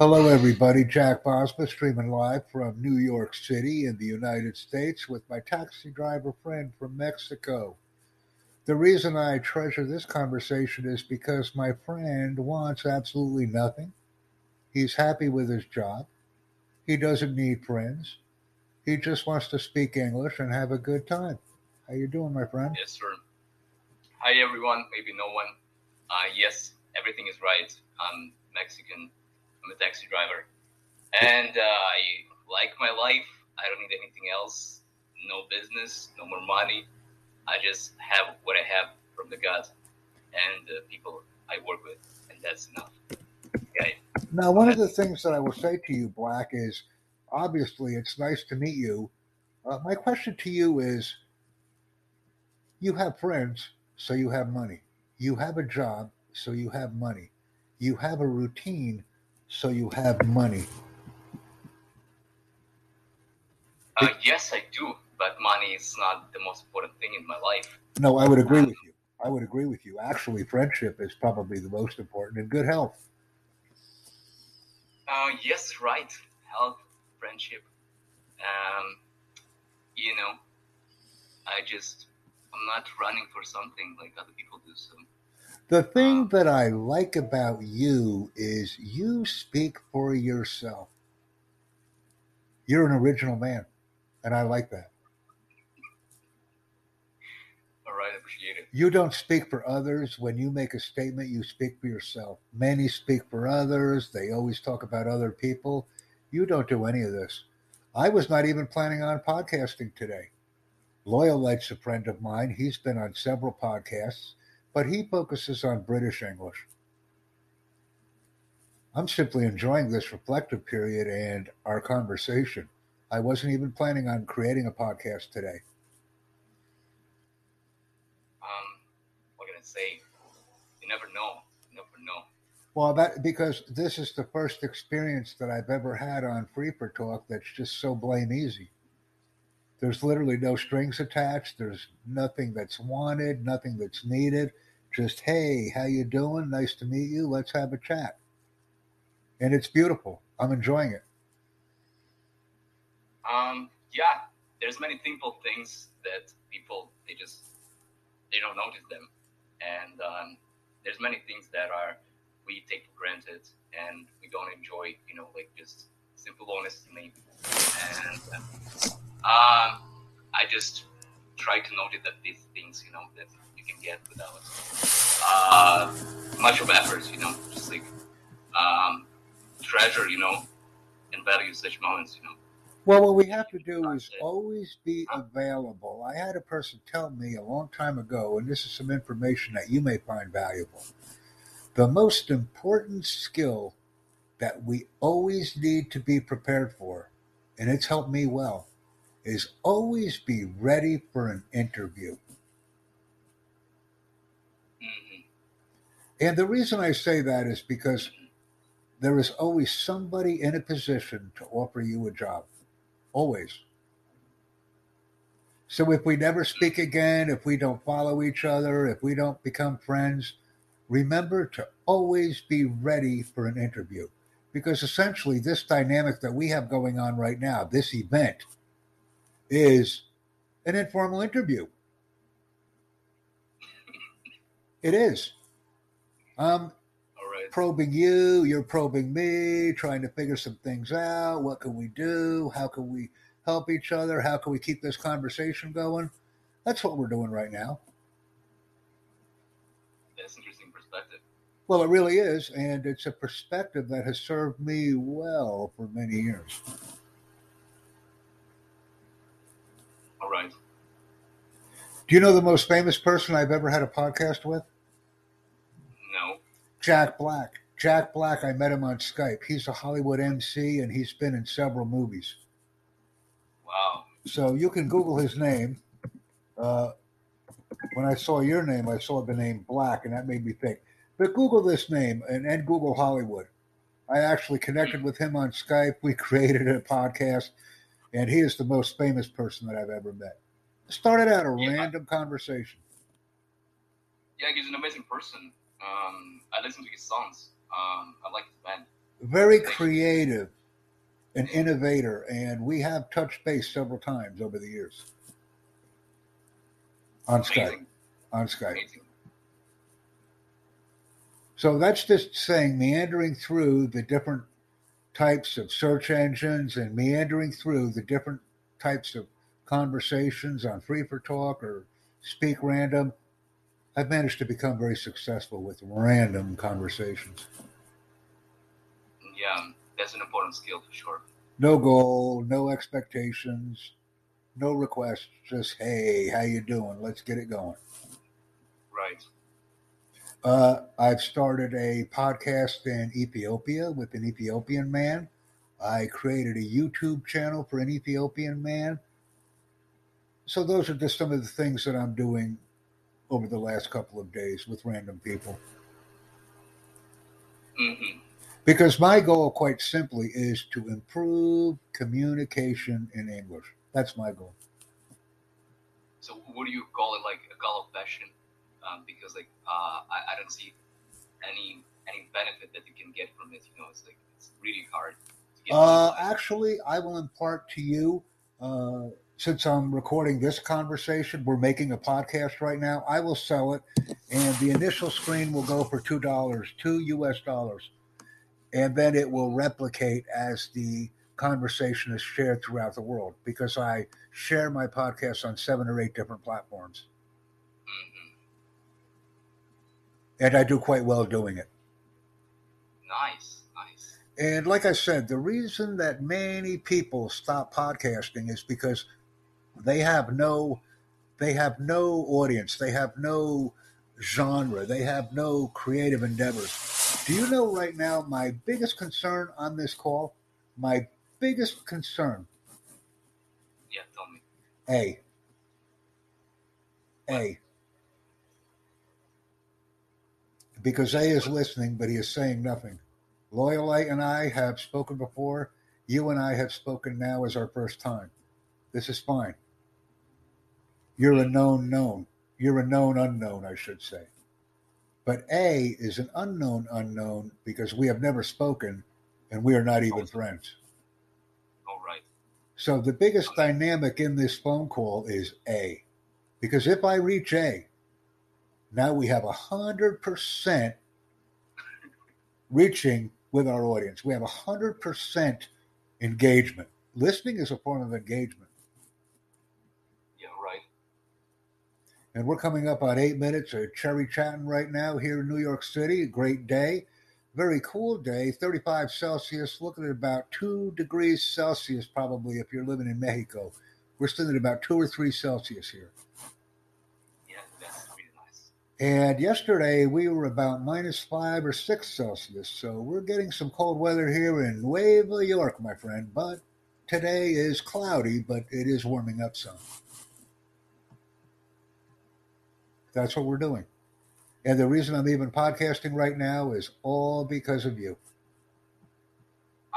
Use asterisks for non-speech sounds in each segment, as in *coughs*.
Hello, everybody. Jack Bosma streaming live from New York City in the United States with my taxi driver friend from Mexico. The reason I treasure this conversation is because my friend wants absolutely nothing. He's happy with his job. He doesn't need friends. He just wants to speak English and have a good time. How you doing, my friend? Yes, sir. Hi, everyone. Maybe no one. Uh, yes, everything is right. I'm Mexican. A taxi driver, and uh, I like my life. I don't need anything else. No business, no more money. I just have what I have from the God and the people I work with, and that's enough. Okay. Now, one of the things that I will say to you, Black, is obviously it's nice to meet you. Uh, my question to you is you have friends, so you have money. You have a job, so you have money. You have a routine, so you have money. Uh, yes, I do, but money is not the most important thing in my life. No, I would agree with you. I would agree with you. Actually, friendship is probably the most important and good health. Uh, yes, right. Health, friendship. Um, you know, I just, I'm not running for something like other people do. So The thing that I like about you is you speak for yourself. You're an original man, and I like that. all right, appreciate it. You don't speak for others. When you make a statement, you speak for yourself. Many speak for others. They always talk about other people. You don't do any of this. I was not even planning on podcasting today. Loyal Light's a friend of mine. He's been on several podcasts, but he focuses on British English. I'm simply enjoying this reflective period and our conversation. I wasn't even planning on creating a podcast today. Um, what can I say? You never know. You never know. Well, that because this is the first experience that I've ever had on Free for Talk that's just so blame easy. There's literally no strings attached. There's nothing that's wanted, nothing that's needed. Just hey, how you doing? Nice to meet you. Let's have a chat. And it's beautiful. I'm enjoying it. Um, yeah, there's many simple things that people they just they don't notice them, and um, there's many things that are we take for granted and we don't enjoy. You know, like just simple honesty and um, I just try to notice that these things, you know, that you can get without uh, much of effort. You know, just like um, treasure, you know, and value such moments. You know. Well, what we have to do is always be available. I had a person tell me a long time ago, and this is some information that you may find valuable. The most important skill that we always need to be prepared for, and it's helped me well, is always be ready for an interview. hmm And the reason I say that is because there is always somebody in a position to offer you a job. Always. So if we never speak again, if we don't follow each other, if we don't become friends, remember to always be ready for an interview. Because essentially, this dynamic that we have going on right now, this event, is an informal interview. It is. Um, right. probing you, you're probing me, trying to figure some things out. What can we do? How can we help each other? How can we keep this conversation going? That's what we're doing right now. That's interesting perspective. Well, it really is, and it's a perspective that has served me well for many years. All right. Do you know the most famous person I've ever had a podcast with? No. Jack Black. Jack Black, I met him on Skype. He's a Hollywood MC and he's been in several movies. Wow. So you can Google his name. Uh, when I saw your name, I saw the name Black, and that made me think. But Google this name and, and Google Hollywood. I actually connected with him on Skype. We *laughs* created a podcast, and he is the most famous person that I've ever met. Started out a Yeah. random conversation. Yeah, he's an amazing person. Um, I listen to his songs. Um, I like his band. very creative, an innovator, and we have touched base several times over the years on Skype. On Skype. Amazing. So that's just saying meandering through the different types of search engines and meandering through the different types of conversations on Free for Talk or Speak Random. I've managed to become very successful with random conversations. Yeah, that's an important skill for sure. No goal, no expectations, no requests, just hey, how you doing? Let's get it going. Uh, I've started a podcast in Ethiopia with an Ethiopian man. I created a YouTube channel for an Ethiopian man. So those are just some of the things that I'm doing over the last couple of days with random people. hmm Because my goal, quite simply, is to improve communication in English. That's my goal. So what do you call it? Like a passion? Um, because like uh, I, I don't see any any benefit that you can get from it. You know, it's like it's really hard. To get Uh, actually, I will impart to you, uh, since I'm recording this conversation, we're making a podcast right now. I will sell it, and the initial screen will go for two dollars, two U.S. dollars, and then it will replicate as the conversation is shared throughout the world because I share my podcast on seven or eight different platforms, and I do quite well doing it. Nice, nice. And like I said, the reason that many people stop podcasting is because they have no they have no audience, they have no genre, they have no creative endeavors. Do you know right now my biggest concern on this call? My biggest concern, Yeah, tell me. A. A. Because A is listening, but he is saying nothing. Loyalite and I have spoken before. You and I have spoken now as our first time. This is fine. You're a known known. You're a known unknown, I should say. But A is an unknown unknown because we have never spoken and we are not even friends. All right. So the biggest dynamic in this phone call is A. Because if I reach A, now we have a hundred percent reaching with our audience. We have a hundred percent engagement. Listening is a form of engagement. Yeah, right. And we're coming up on eight minutes of cherry chatting right now here in New York City. A great day. Very cool day, 35 Celsius, looking at about two degrees Celsius, probably if you're living in Mexico. We're still at about two or three Celsius here. Yeah, that's really nice. And yesterday we were about minus five or six Celsius. So we're getting some cold weather here in Nueva York, my friend. But today is cloudy, but it is warming up some. That's what we're doing. And the reason I'm even podcasting right now is all because of you.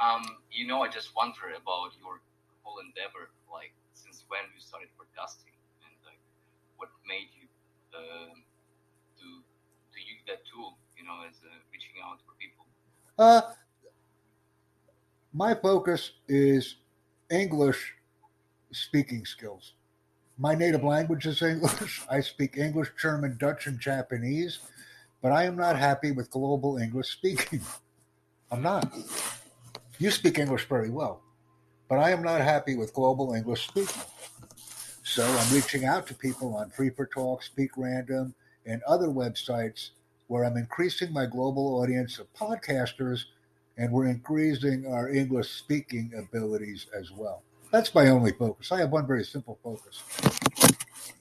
Um, you know, I just wonder about your whole endeavor. Like, since when you started podcasting, and like, what made you use that tool? You know, as uh, reaching out people. Uh, my focus is English speaking skills. My native language is *laughs* English. I speak English, German, Dutch, and Japanese, but I am not happy with global English speaking. I'm not. You speak English very well, but I am not happy with global English speaking. So I'm reaching out to people on Free for Talk, Speak Random, and other websites where I'm increasing my global audience of podcasters and we're increasing our English speaking abilities as well. That's my only focus. I have one very simple focus.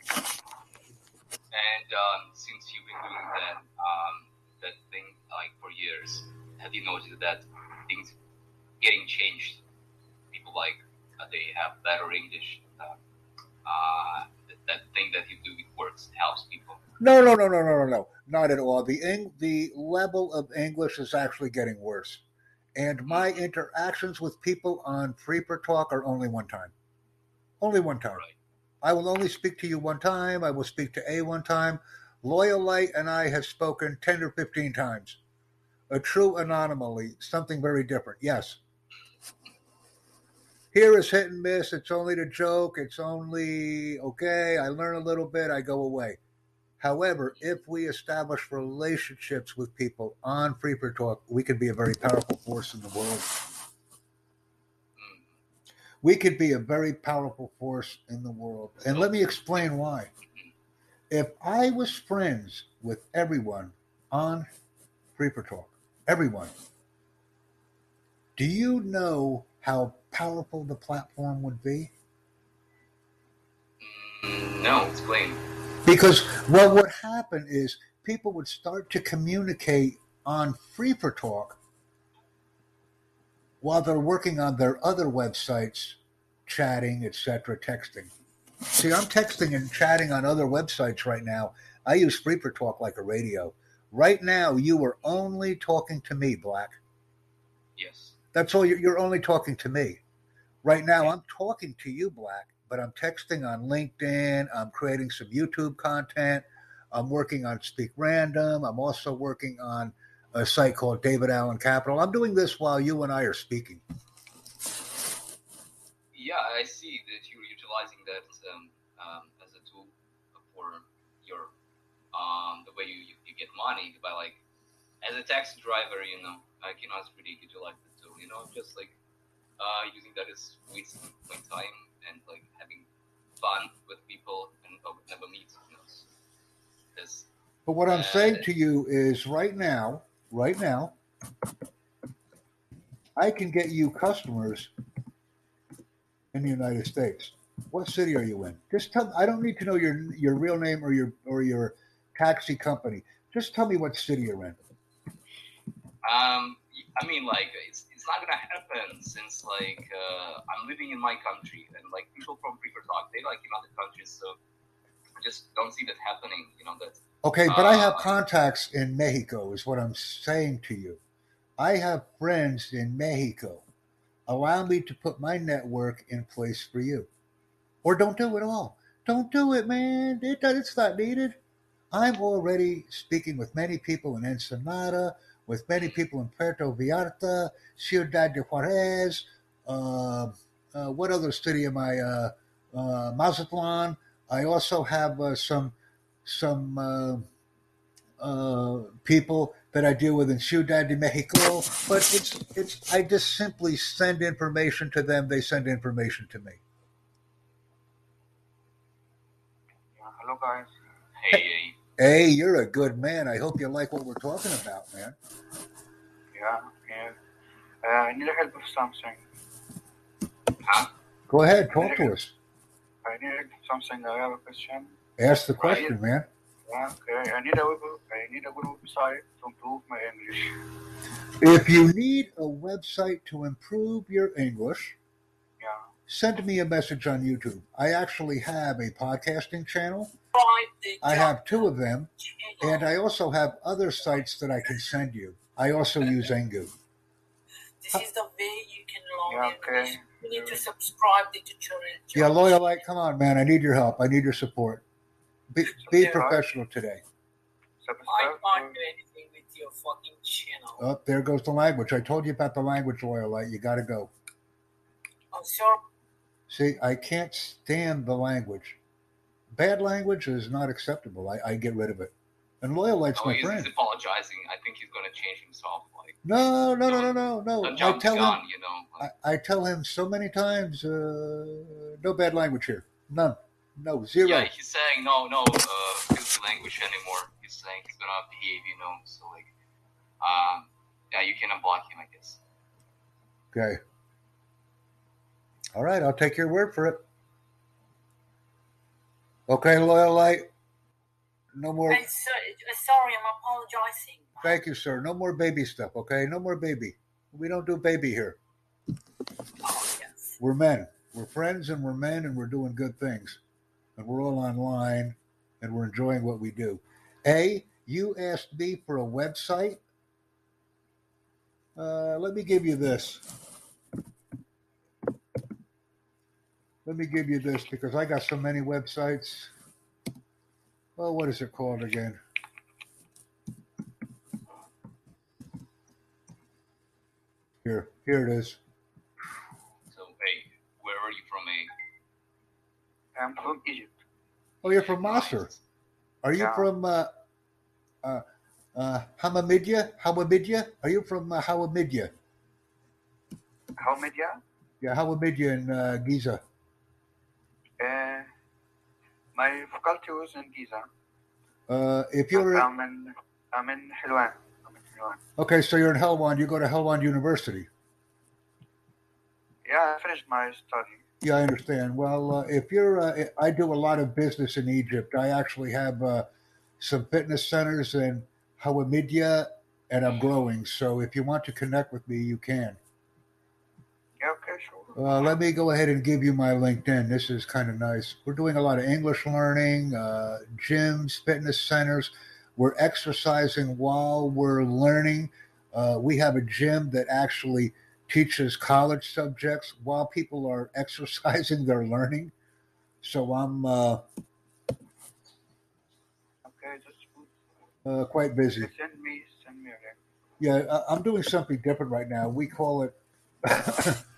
And um, since you've been doing that um, that thing like for years, have you noticed that things getting changed? People like uh, they have better English. Uh, uh, that, thing that you do it works, helps people. No, no, no, no, no, no, no, not at all. The Eng- the level of English is actually getting worse, and my interactions with people on Free for Talk are only one time. Only one time. Right. I will only speak to you one time. I will speak to A one time. Loyalite and I have spoken 10 or 15 times. a true anomaly, something very different. Yes. Here is hit and miss. It's only the joke. It's only okay. I learn a little bit. I go away. However, if we establish relationships with people on Free for Talk, we can be a very powerful force in the world. We could be a very powerful force in the world. And let me explain why. If I was friends with everyone on Free for Talk, everyone, do you know how powerful the platform would be? Mm, No, explain. Because what would happen is people would start to communicate on Free for Talk while they're working on their other websites, chatting, etc., texting. See, I'm texting and chatting on other websites right now. I use Free for Talk like a radio. Right now, you are only talking to me, Black. Yes. That's all. You're, you're only talking to me. Right now, I'm talking to you, Black, but I'm texting on LinkedIn. I'm creating some YouTube content. I'm working on Speak Random. I'm also working on a site called David Allen Capital. I'm doing this while you and I are speaking. Yeah, I see that you're utilizing that um, um, as a tool for your um, the way you, you, you get money by like as a taxi driver, you know, I can also pretty utilize the tool, you know, just like uh, using that as my time and like having fun with people and uh, never meet, you know. But what I'm saying to you is right now, right now, I can get you customers in the United States. What city are you in? Just tell I don't need to know your your real name or your or your taxi company. Just tell me what city you're in. Um, I mean, like it's it's not gonna happen since like uh, I'm living in my country and like people from Free for Talk, they like in other countries, so I just don't see that happening. You know that. Okay, but I have Uh, contacts in Mexico, is what I'm saying to you. I have friends in Mexico. Allow me to put my network in place for you. Or don't do it all. Don't do it, man. It, it's not needed. I'm already speaking with many people in Ensenada, with many people in Puerto Vallarta, Ciudad de Juarez. Uh, uh, what other city am I? Uh, uh, Mazatlan. I also have uh, some some uh, uh, people that I deal with in Ciudad de Mexico, but it's it's I just simply send information to them. They send information to me. Yeah, hello guys. Hey, hey, Hey, you're a good man. I hope you like what we're talking about, man. Yeah, yeah. Uh, I need help with something. Huh? Go ahead, talk to us. I need something. I have a question. Ask the question, man. Yeah, okay. I need a need a good website to improve my English. If you need a website to improve your English, Yeah. send me a message on YouTube. I actually have a podcasting channel. I I have two of them, and I also have other sites that I can send you. I also use Engoo. This is the way you can learn Yeah, okay. English. You need to subscribe the tutorial. Yeah, loyal light, come on, man. I need your help. I need your support. Be, be professional today. I can't do anything with your fucking channel. Oh, there goes the language. I told you about the language, loyal light. You got to go. I'm sorry. See, I can't stand the language. Bad language is not acceptable. I, I get rid of it. And loyal light's oh, my he's, friend. he's apologizing. I think he's gonna change himself. Like, No, no, no, no, no, no. I tell gun, him. you know. Like, I, I tell him so many times. Uh, no bad language here. None. No zero. yeah, he's saying no, no, uh, filthy language anymore. He's saying he's gonna behave, you know. So like, um, yeah, you can unblock him, I guess. Okay. All right, I'll take your word for it. Okay, loyal light. No more. I'm so, uh, sorry, I'm apologizing. Thank you, sir. No more baby stuff. Okay, no more baby. We don't do baby here. Oh, yes. We're men. We're friends, and we're men, and we're doing good things, and we're all online, and we're enjoying what we do. A, you asked me for a website. Uh, let me give you this. Let me give you this because I got so many websites. Well, what is it called again? Here, here it is. So, hey, where are you from, eh? I'm from Egypt. Oh, you're from Masr. Are you Yeah. from uh, uh, uh, Hamamidya? Hawamidya? Are you from uh, Hawamidya? How? Yeah, Hawamidya in uh, Giza. My faculty was in Giza. Uh, if you're I'm in, I'm in Hilwan. I'm in Hilwan. okay, so you're in Helwan. You go to Helwan University. Yeah, I finished my study. Yeah, I understand. Well, uh, if you're, uh, I do a lot of business in Egypt. I actually have uh, some fitness centers in Hawamidya, and I'm growing. So if you want to connect with me, you can. Uh, let me go ahead and give you my LinkedIn. This is kind of nice. We're doing a lot of English learning, uh, gyms, fitness centers. We're exercising while we're learning. Uh, we have a gym that actually teaches college subjects while people are *laughs* exercising, they're learning. So I'm uh, Okay, uh, quite busy. Send me, send me. Yeah, I'm doing something different right now. We call it *laughs*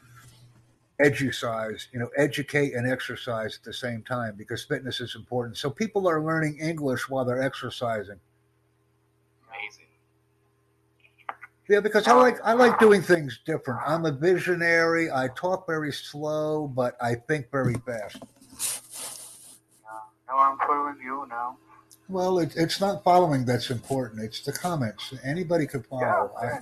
edusize, you know, educate and exercise at the same time because fitness is important. So people are learning English while they're exercising. Amazing. Yeah, because I like I like doing things different. I'm a visionary. I talk very slow, but I think very fast. Now I'm following you now. Well, it, it's not following that's important. It's the comments. Anybody could follow. okay. I,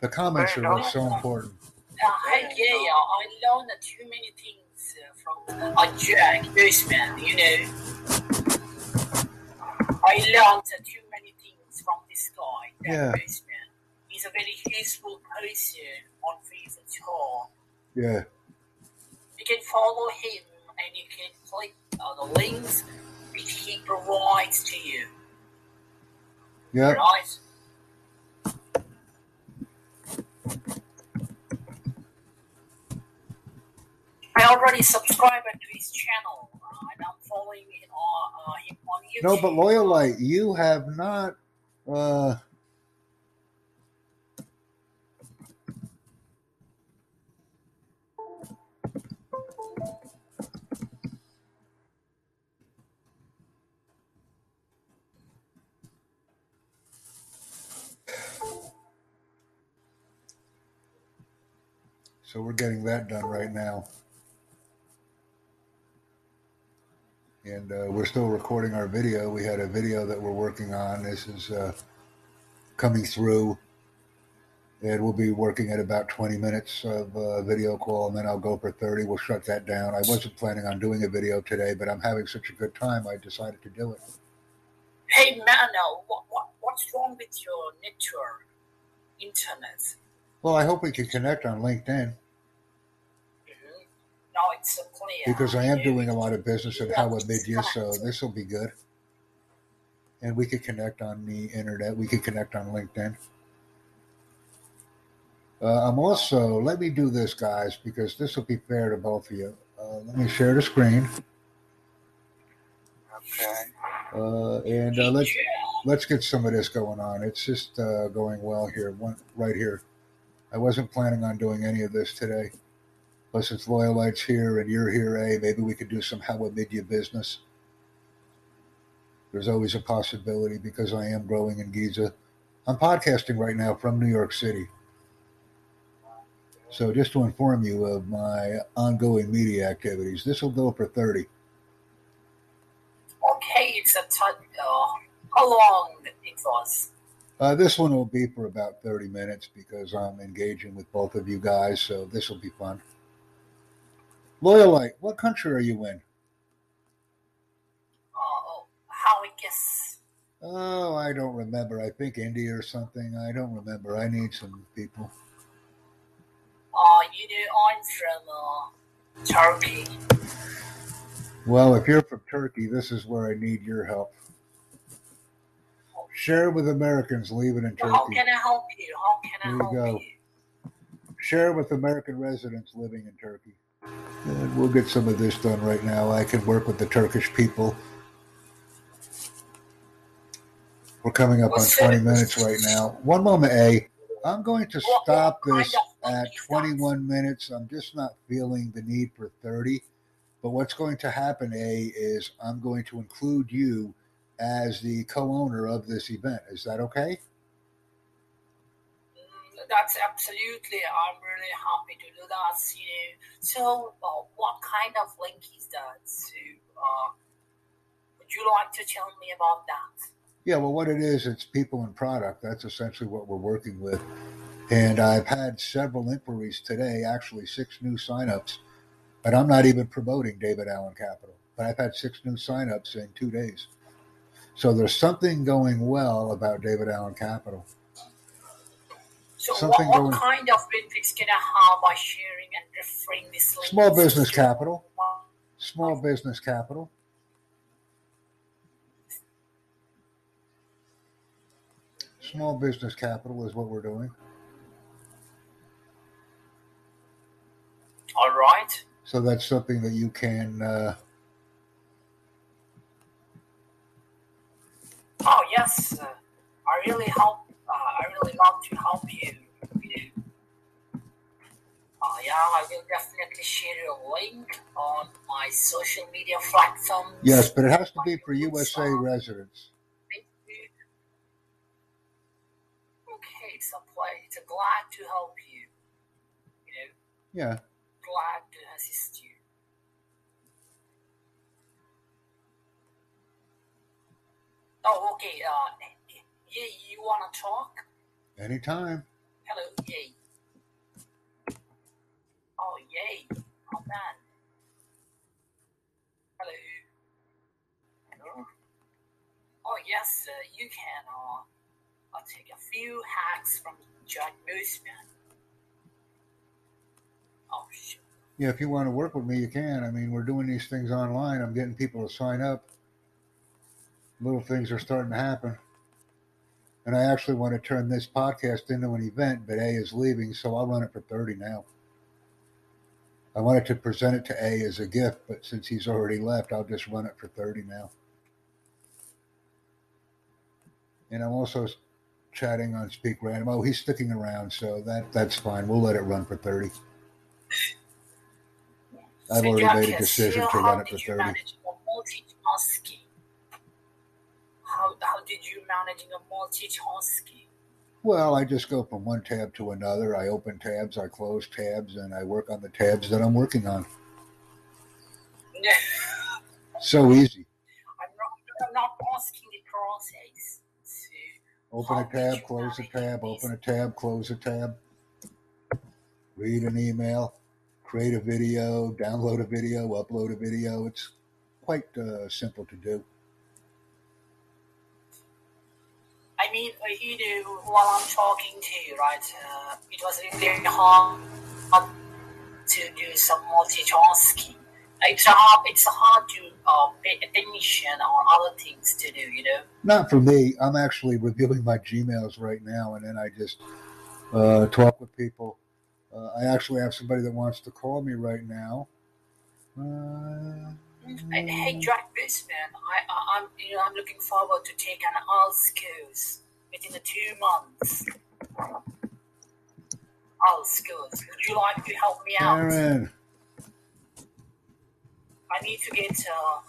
the comments are what's so important. Uh, hey, yeah, yeah, I learned too many things uh, from uh, Jack Boseman, you know. I learned too many things from this guy, Jack Yeah. Boseman. He's a very useful person on Facebook tour. Yeah. You can follow him and you can click uh, the links which he provides to you, Yeah. right? I already subscribed to his channel uh, and I'm following him on, uh, him on YouTube. No, but Loyalite, you have not. Uh, so we're getting that done right now. And uh, we're still recording our video. We had a video that we're working on. This is uh, coming through, and we'll be working at about 20 minutes of uh, video call, and then I'll go for 30. We'll shut that down. I wasn't planning on doing a video today, but I'm having such a good time, I decided to do it. Hey, Mano, what, what, what's wrong with your network? Internet? Well, I hope we can connect on LinkedIn Mhm. Now it's so clear. Because I am You- doing a lot of business at Yeah, Hawamidya, so this will be good. And we could connect on the internet. We could connect on LinkedIn. Uh, I'm also, let me do this, guys, because this will be fair to both of you. Uh, let me share the screen. Okay. Uh, and uh, let's Yeah. let's get some of this going on. It's just uh, going well here, one right here. I wasn't planning on doing any of this today. Plus, it's Loyalites here and you're here, eh? Maybe we could do some Hawamidya business. There's always a possibility because I am growing in Giza. I'm podcasting right now from New York City. So, just to inform you of my ongoing media activities, this will go for 30. Okay, it's a ton. Uh, how long it was? Uh, this one will be for about 30 minutes because I'm engaging with both of you guys, so this will be fun. Loyalite, what country are you in? Uh, how I guess. Oh, I don't remember. I think India or something. I don't remember. I need some people. Uh, you know, I'm from uh, Turkey. Well, if you're from Turkey, this is where I need your help. Share with Americans leaving in Well, how Turkey. can I help you? How can I you help go. you? Share with American residents living in Turkey. And we'll get some of this done right now. I can work with the Turkish people. We're coming up on 20 minutes right now. One moment, A. I'm going to stop this at 21 minutes. I'm just not feeling the need for 30. But what's going to happen, A, is I'm going to include you as the co owner of this event. Is that okay? That's absolutely. I'm really happy to do that. You know. So, uh, what kind of link is that? So, uh, would you like to tell me about that? Yeah, well, what it is, it's people and product. That's essentially what we're working with. And I've had several inquiries today, actually, six new signups. And I'm not even promoting David Allen Capital, but I've had six new signups in two days. So there's something going well about David Allen Capital. So, Something what, going- kind of benefits can I have by sharing and referring this link? Small business capital. Small business capital. Small business capital is what we're doing. All right. So that's something that you can uh, Oh yes, uh, I really help. I really love to help you. you. Uh, yeah, I will definitely share your link on my social media platforms. Yes, but it has to be for USA residents. Okay, it's a play. It's a glad to help you. You know, Yeah. glad to assist you. Oh, okay. Uh, yeah, you wanna talk? Anytime. Hello, yay. Oh, yay. Oh, man. Hello. Hello? Oh, yes, uh, you can. Uh, I'll take a few hacks from Jack Boosman. Oh, shit. Yeah, if you want to work with me, you can. I mean, we're doing these things online. I'm getting people to sign up. Little things are starting to happen. And I actually want to turn this podcast into an event, but A is leaving, so I'll run it for 30 now. I wanted to present it to A as a gift, but since he's already left, I'll just run it for 30 now. And I'm also chatting on Speak Random. Oh, he's sticking around, so that that's fine. We'll let it run for 30. I've already made a decision to run it for did you 30. Manage your multitasking? How, did you manage your multitasking? Well, I just go from one tab to another. I open tabs, I close tabs, and I work on the tabs that I'm working on. *laughs* So easy. I'm not, I'm not asking the process. So, Open a tab, close a tab, open a tab, close a tab. Read an email, create a video, download a video, upload a video. It's quite uh, simple to do. I mean, uh, you know, while I'm talking to you, right, uh, it was really hard to do some multitasking. It's hard, it's hard to uh, pay attention on other things to do, you know. Not for me. I'm actually reviewing my Gmails right now, and then I just uh, talk with people. Uh, I actually have somebody that wants to call me right now. And hey, Jack Bisman, I, I, I'm, you know, I'm looking forward to take an IELTS course within the two months. IELTS course. Would you like to help me out? Aaron, I need to get uh,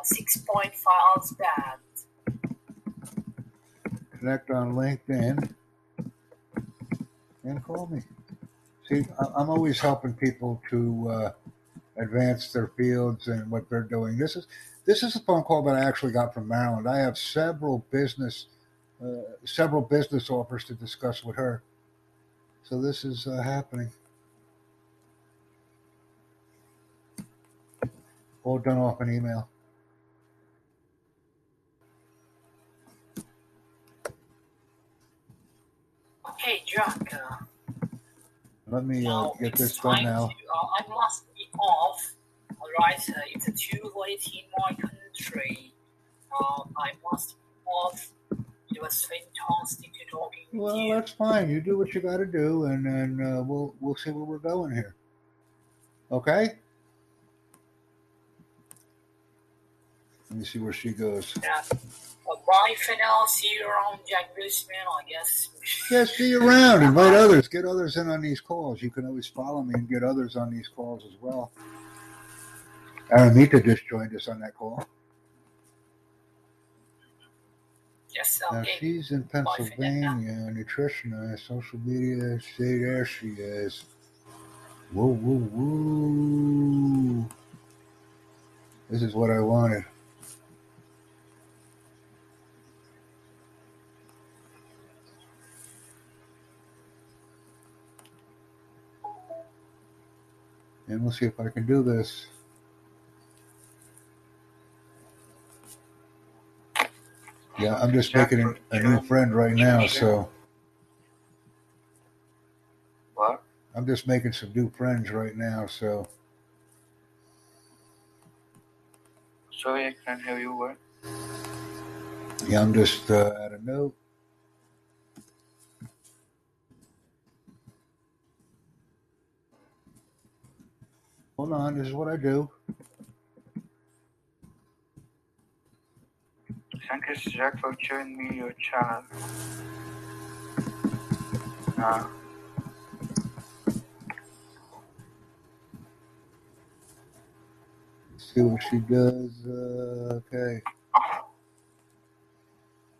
a six point files band. connect on LinkedIn and call me. See, I- I'm always helping people to uh, advance their fields and what they're doing. This is this is a phone call that I actually got from Maryland. I have several business uh, several business offers to discuss with her. So this is uh, happening. All done off an email. Hey, Jack. Uh, Let me uh, get this done now. I must off. All right, uh, it's too late in my country. Uh, I must off. It was fantastic to talking Well, you. that's fine. You do what you got to do, and then uh, we'll we'll see where we're going here. Okay. Let me see where she goes. Yeah. Bye for now. See you around Jack Brisbane, I guess. Yeah, see you around. Invite others. Get others in on these calls. You can always follow me and get others on these calls as well. Aramita just joined us on that call. Yes, okay. Now she's in. Pennsylvania, nutritionist, social media. See, there she is. Whoa, whoa, whoa. This is what I wanted. And we'll see if I can do this. Yeah, I'm just making a, new friend right now, so What? I'm just making some new friends right now, so Sorry, I can't hear you. What? yeah, I'm just uh, at a note. Hold on, this is what I do. Thank you, Jack, for showing me your channel. Uh, see what she does. Uh, okay.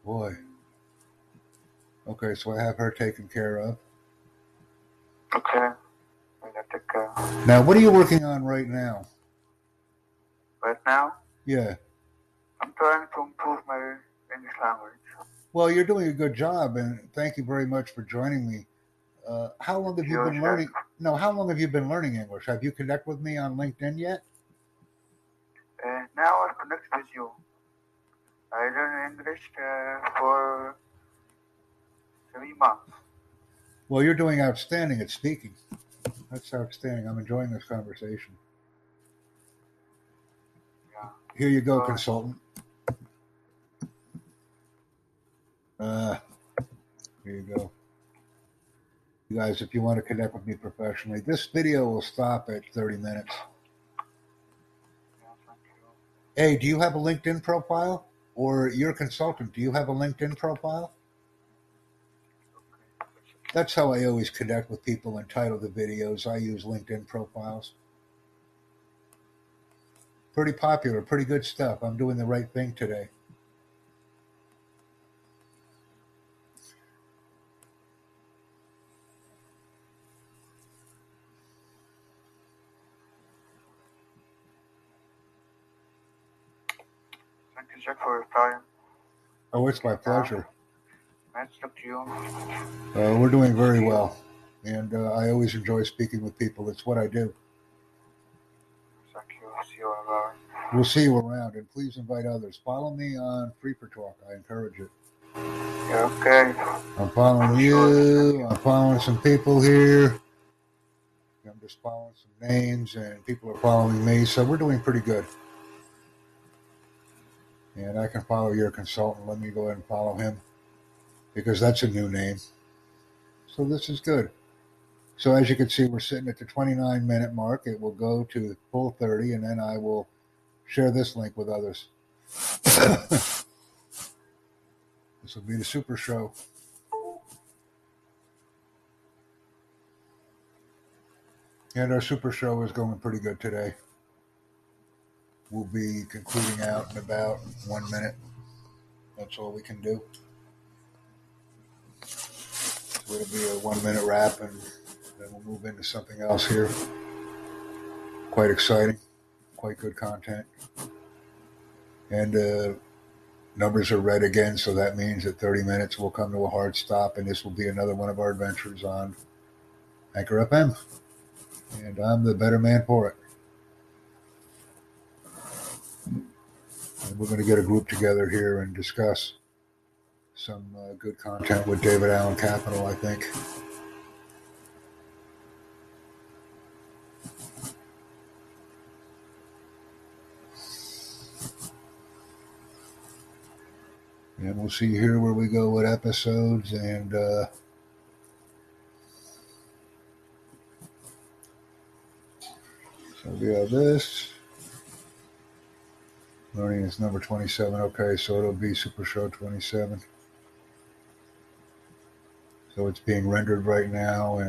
Boy. Okay, so I have her taken care of. okay. I got to go. Now, what are you working on right now? Right now, Yeah. I'm trying to improve my English language. Well, you're doing a good job, and thank you very much for joining me. Uh, how long have you been sure. learning? No, how long have you been learning English? Have you connected with me on LinkedIn yet? Uh, now I'll connect with you. I learn English uh, for three months. Well, you're doing outstanding at speaking. That's outstanding. I'm enjoying this conversation. Yeah. Here you go, Uh, consultant. Uh, here you go. You guys, if you want to connect with me professionally, this video will stop at 30 minutes. Yeah, thank you. Hey, do you have a LinkedIn profile? Or you're a consultant, do you have a LinkedIn profile? That's how I always connect with people and title the videos. I use LinkedIn profiles. Pretty popular, pretty good stuff. I'm doing the right thing today. Thank you, Jack, for your time. Oh, it's my pleasure. Uh, we're doing very well. And uh, I always enjoy speaking with people. It's what I do. Thank you. See you around. We'll see you around. And please invite others. Follow me on Free for Talk. I encourage it. Okay. I'm following you. I'm following some people here. I'm just following some names, and people are following me. So we're doing pretty good. And I can follow your consultant. Let me go ahead and follow him because that's a new name. So this is good. So as you can see, we're sitting at the 29 minute mark. It will go to full 30, and then I will share this link with others. *coughs* this will be the super show. And our super show is going pretty good today. We'll be concluding out in about one minute. That's all we can do. It'll be a one minute wrap and then we'll move into something else here. Quite exciting, quite good content. And uh, numbers are red again, so that means that 30 minutes will come to a hard stop, and this will be another one of our adventures on Anchor FM. And I'm the better man for it. And we're going to get a group together here and discuss some uh, good content with David Allen Capital, I think. And we'll see here where we go with episodes and uh, so we have this. Learning is number 27. Okay, so it'll be Super Show 27. So it's being rendered right now, and